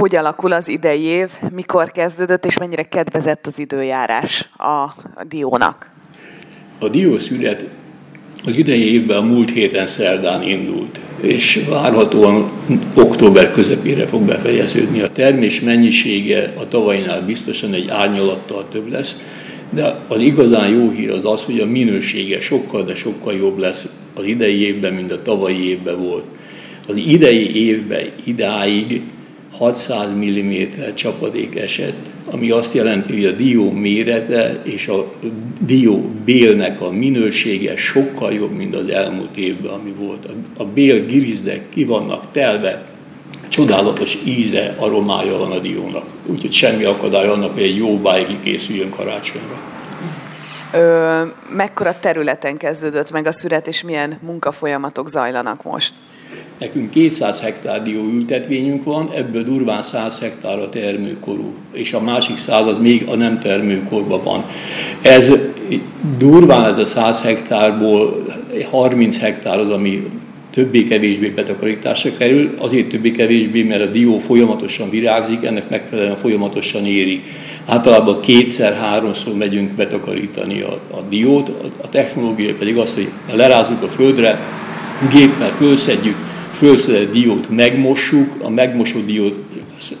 Hogy alakul az idei év, mikor kezdődött, és mennyire kedvezett az időjárás a, a diónak? A diószület az idei évben a múlt héten szerdán indult, és várhatóan október közepére fog befejeződni. A termés mennyisége a tavainál biztosan egy árnyalattal több lesz, de az igazán jó hír az az, hogy a minősége sokkal, de sokkal jobb lesz az idei évben, mint a tavalyi évben volt. Az idei évben idáig 600 mm csapadék esett, ami azt jelenti, hogy a dió mérete és a dió bélnek a minősége sokkal jobb, mint az elmúlt évben, ami volt. A bél girizdek ki vannak telve, csodálatos íze, aromája van a diónak. Úgyhogy semmi akadály annak, hogy egy jó bájgli készüljön karácsonyra. Ö, mekkora területen kezdődött meg a szüret, és milyen munkafolyamatok zajlanak most? Nekünk 200 hektár dió ültetvényünk van, ebből durván 100 hektár a termőkorú, és a másik 100 az még a nem termőkorban van. Ez durván ez a 100 hektárból 30 hektár az, ami többé-kevésbé betakarításra kerül, azért többé-kevésbé, mert a dió folyamatosan virágzik, ennek megfelelően folyamatosan éri. Általában kétszer-háromszor megyünk betakarítani a, a diót, a, a technológia pedig az, hogy lerázzuk a földre, géppel fölszedjük, fölszedett diót megmossuk, a megmosott diót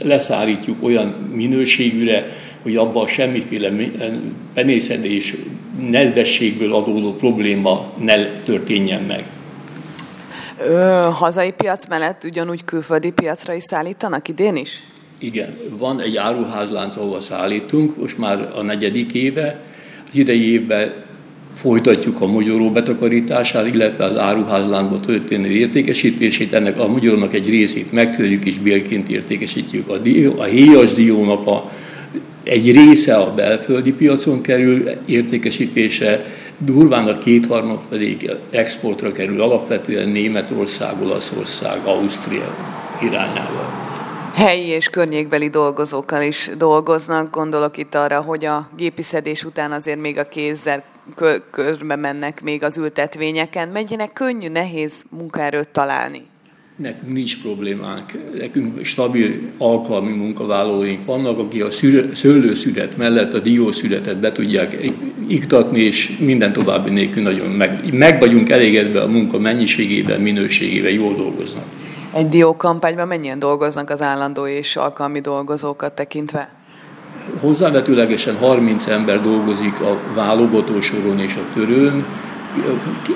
leszárítjuk olyan minőségűre, hogy abban semmiféle penészedés, nedvességből adódó probléma ne történjen meg. Ö, hazai piac mellett ugyanúgy külföldi piacra is szállítanak idén is? Igen, van egy áruházlánc, ahova szállítunk, most már a negyedik éve. Az idei évben folytatjuk a magyaró betakarítását, illetve az áruházláncba történő értékesítését. Ennek a magyarónak egy részét megtörjük és bélként értékesítjük. A, dió, a héjas diónak a, egy része a belföldi piacon kerül értékesítése, durván a kétharmad pedig exportra kerül, alapvetően Németország, Olaszország, Ausztria irányába helyi és környékbeli dolgozókkal is dolgoznak. Gondolok itt arra, hogy a gépi szedés után azért még a kézzel körbe mennek még az ültetvényeken. Mennyire könnyű, nehéz munkaerőt találni? Nekünk nincs problémánk. Nekünk stabil alkalmi munkavállalóink vannak, akik a szőlőszület mellett a diószületet be tudják iktatni, és minden további nélkül nagyon meg, meg vagyunk elégedve a munka mennyiségével, minőségével, jól dolgoznak. Egy diókampányban mennyien dolgoznak az állandó és alkalmi dolgozókat tekintve? Hozzávetőlegesen 30 ember dolgozik a válogató és a törőn,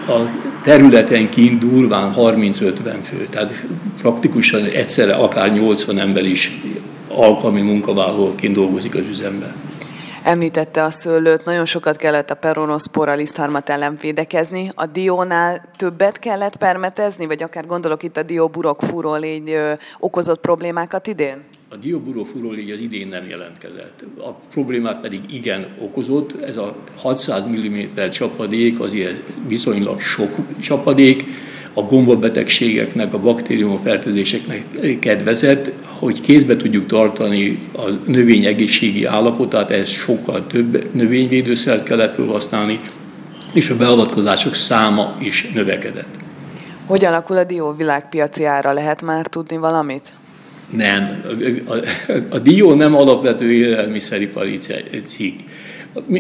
a területen kint durván 30-50 fő, tehát praktikusan egyszerre akár 80 ember is alkalmi munkavállalóként dolgozik az üzemben. Említette a szőlőt, nagyon sokat kellett a peronoszpora lisztharmat ellen védekezni. A diónál többet kellett permetezni, vagy akár gondolok itt a dióburok fúrólégy okozott problémákat idén? A dióburó fúrólégy az idén nem jelentkezett. A problémát pedig igen okozott. Ez a 600 mm csapadék azért viszonylag sok csapadék, a gombabetegségeknek, a baktériumfertőzéseknek kedvezett, hogy kézbe tudjuk tartani a növény egészségi állapotát, ez sokkal több növényvédőszert kellett felhasználni, és a beavatkozások száma is növekedett. Hogy alakul a dió világpiaci ára? Lehet már tudni valamit? Nem. A, a, a dió nem alapvető élelmiszeripari cikk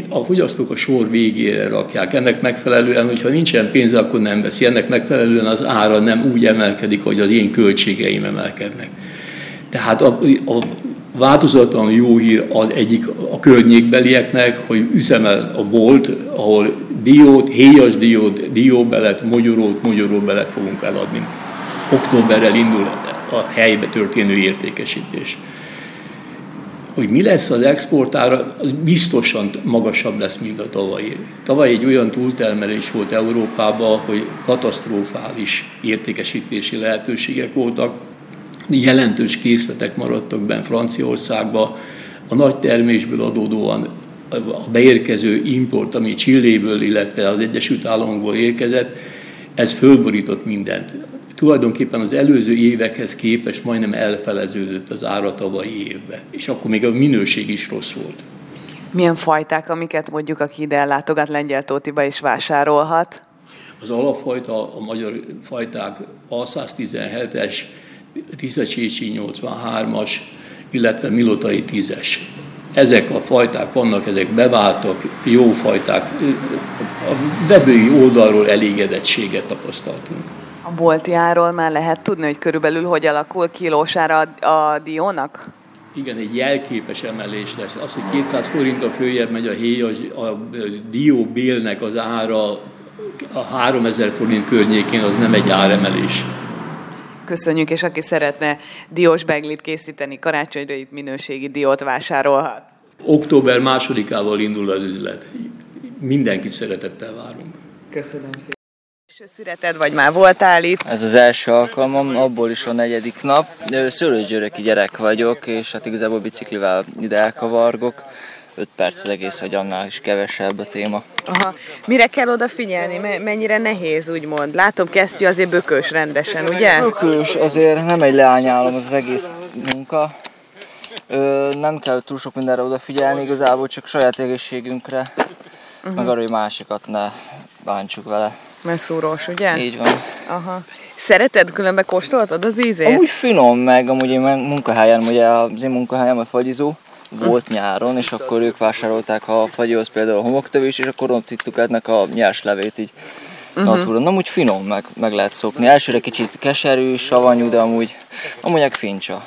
a fogyasztók a sor végére rakják. Ennek megfelelően, hogyha nincsen pénze, akkor nem veszi. Ennek megfelelően az ára nem úgy emelkedik, hogy az én költségeim emelkednek. Tehát a, a változatlan jó hír az egyik a környékbelieknek, hogy üzemel a bolt, ahol diót, héjas diót, dióbelet, mogyorót, mogyoróbelet fogunk eladni. Októberrel indul a helybe történő értékesítés hogy mi lesz az exportára, az biztosan magasabb lesz, mint a tavalyi. Tavaly egy olyan túltermelés volt Európában, hogy katasztrofális értékesítési lehetőségek voltak, jelentős készletek maradtak benne Franciaországba, a nagy termésből adódóan a beérkező import, ami Csilléből, illetve az Egyesült Államokból érkezett, ez fölborított mindent. Tulajdonképpen az előző évekhez képest majdnem elfeleződött az ára tavalyi évbe, és akkor még a minőség is rossz volt. Milyen fajták, amiket mondjuk aki ide ellátogat Lengyel Tótiba is vásárolhat? Az alapfajta, a magyar fajták a 117-es, Tiszacsési 83-as, illetve Milotai 10-es. Ezek a fajták vannak, ezek beváltak, jó fajták. A vevői oldalról elégedettséget tapasztaltunk. A boltjáról már lehet tudni, hogy körülbelül hogy alakul kilósára a diónak? Igen, egy jelképes emelés lesz. Az, hogy 200 forint a följebb megy a héj, a, a dió bélnek az ára a 3000 forint környékén, az nem egy áremelés. Köszönjük, és aki szeretne diós beglit készíteni karácsonyra, itt minőségi diót vásárolhat. Október másodikával indul az üzlet. Mindenkit szeretettel várunk. Köszönöm szépen. Első szüreted, vagy már voltál itt? Ez az első alkalmam, abból is a negyedik nap. Szőlőgyöröki gyerek vagyok, és hát igazából biciklivel ide elkavargok. 5 perc az egész, hogy annál is kevesebb a téma. Aha. Mire kell odafigyelni? Mennyire nehéz, úgymond? Látom, kesztyű azért bökös rendesen, ugye? Bökös, azért nem egy leányálom az, az egész munka. Ö, nem kell túl sok mindenre odafigyelni, igazából csak saját egészségünkre, uh-huh. meg arra, hogy másikat ne bántsuk vele. Mert szúrós, ugye? Így van. Aha. Szereted, különben kóstoltad az ízét? Amúgy finom, meg amúgy én munkahelyen, ugye az én munkahelyem a fagyizó, volt nyáron, és akkor ők vásárolták a fagyihoz például a homoktövés, és akkor ott ittuk ennek a nyers levét így uh-huh. natúron. Amúgy finom, meg, meg lehet szokni. Elsőre kicsit keserű, savanyú, de amúgy, amúgy fincsa.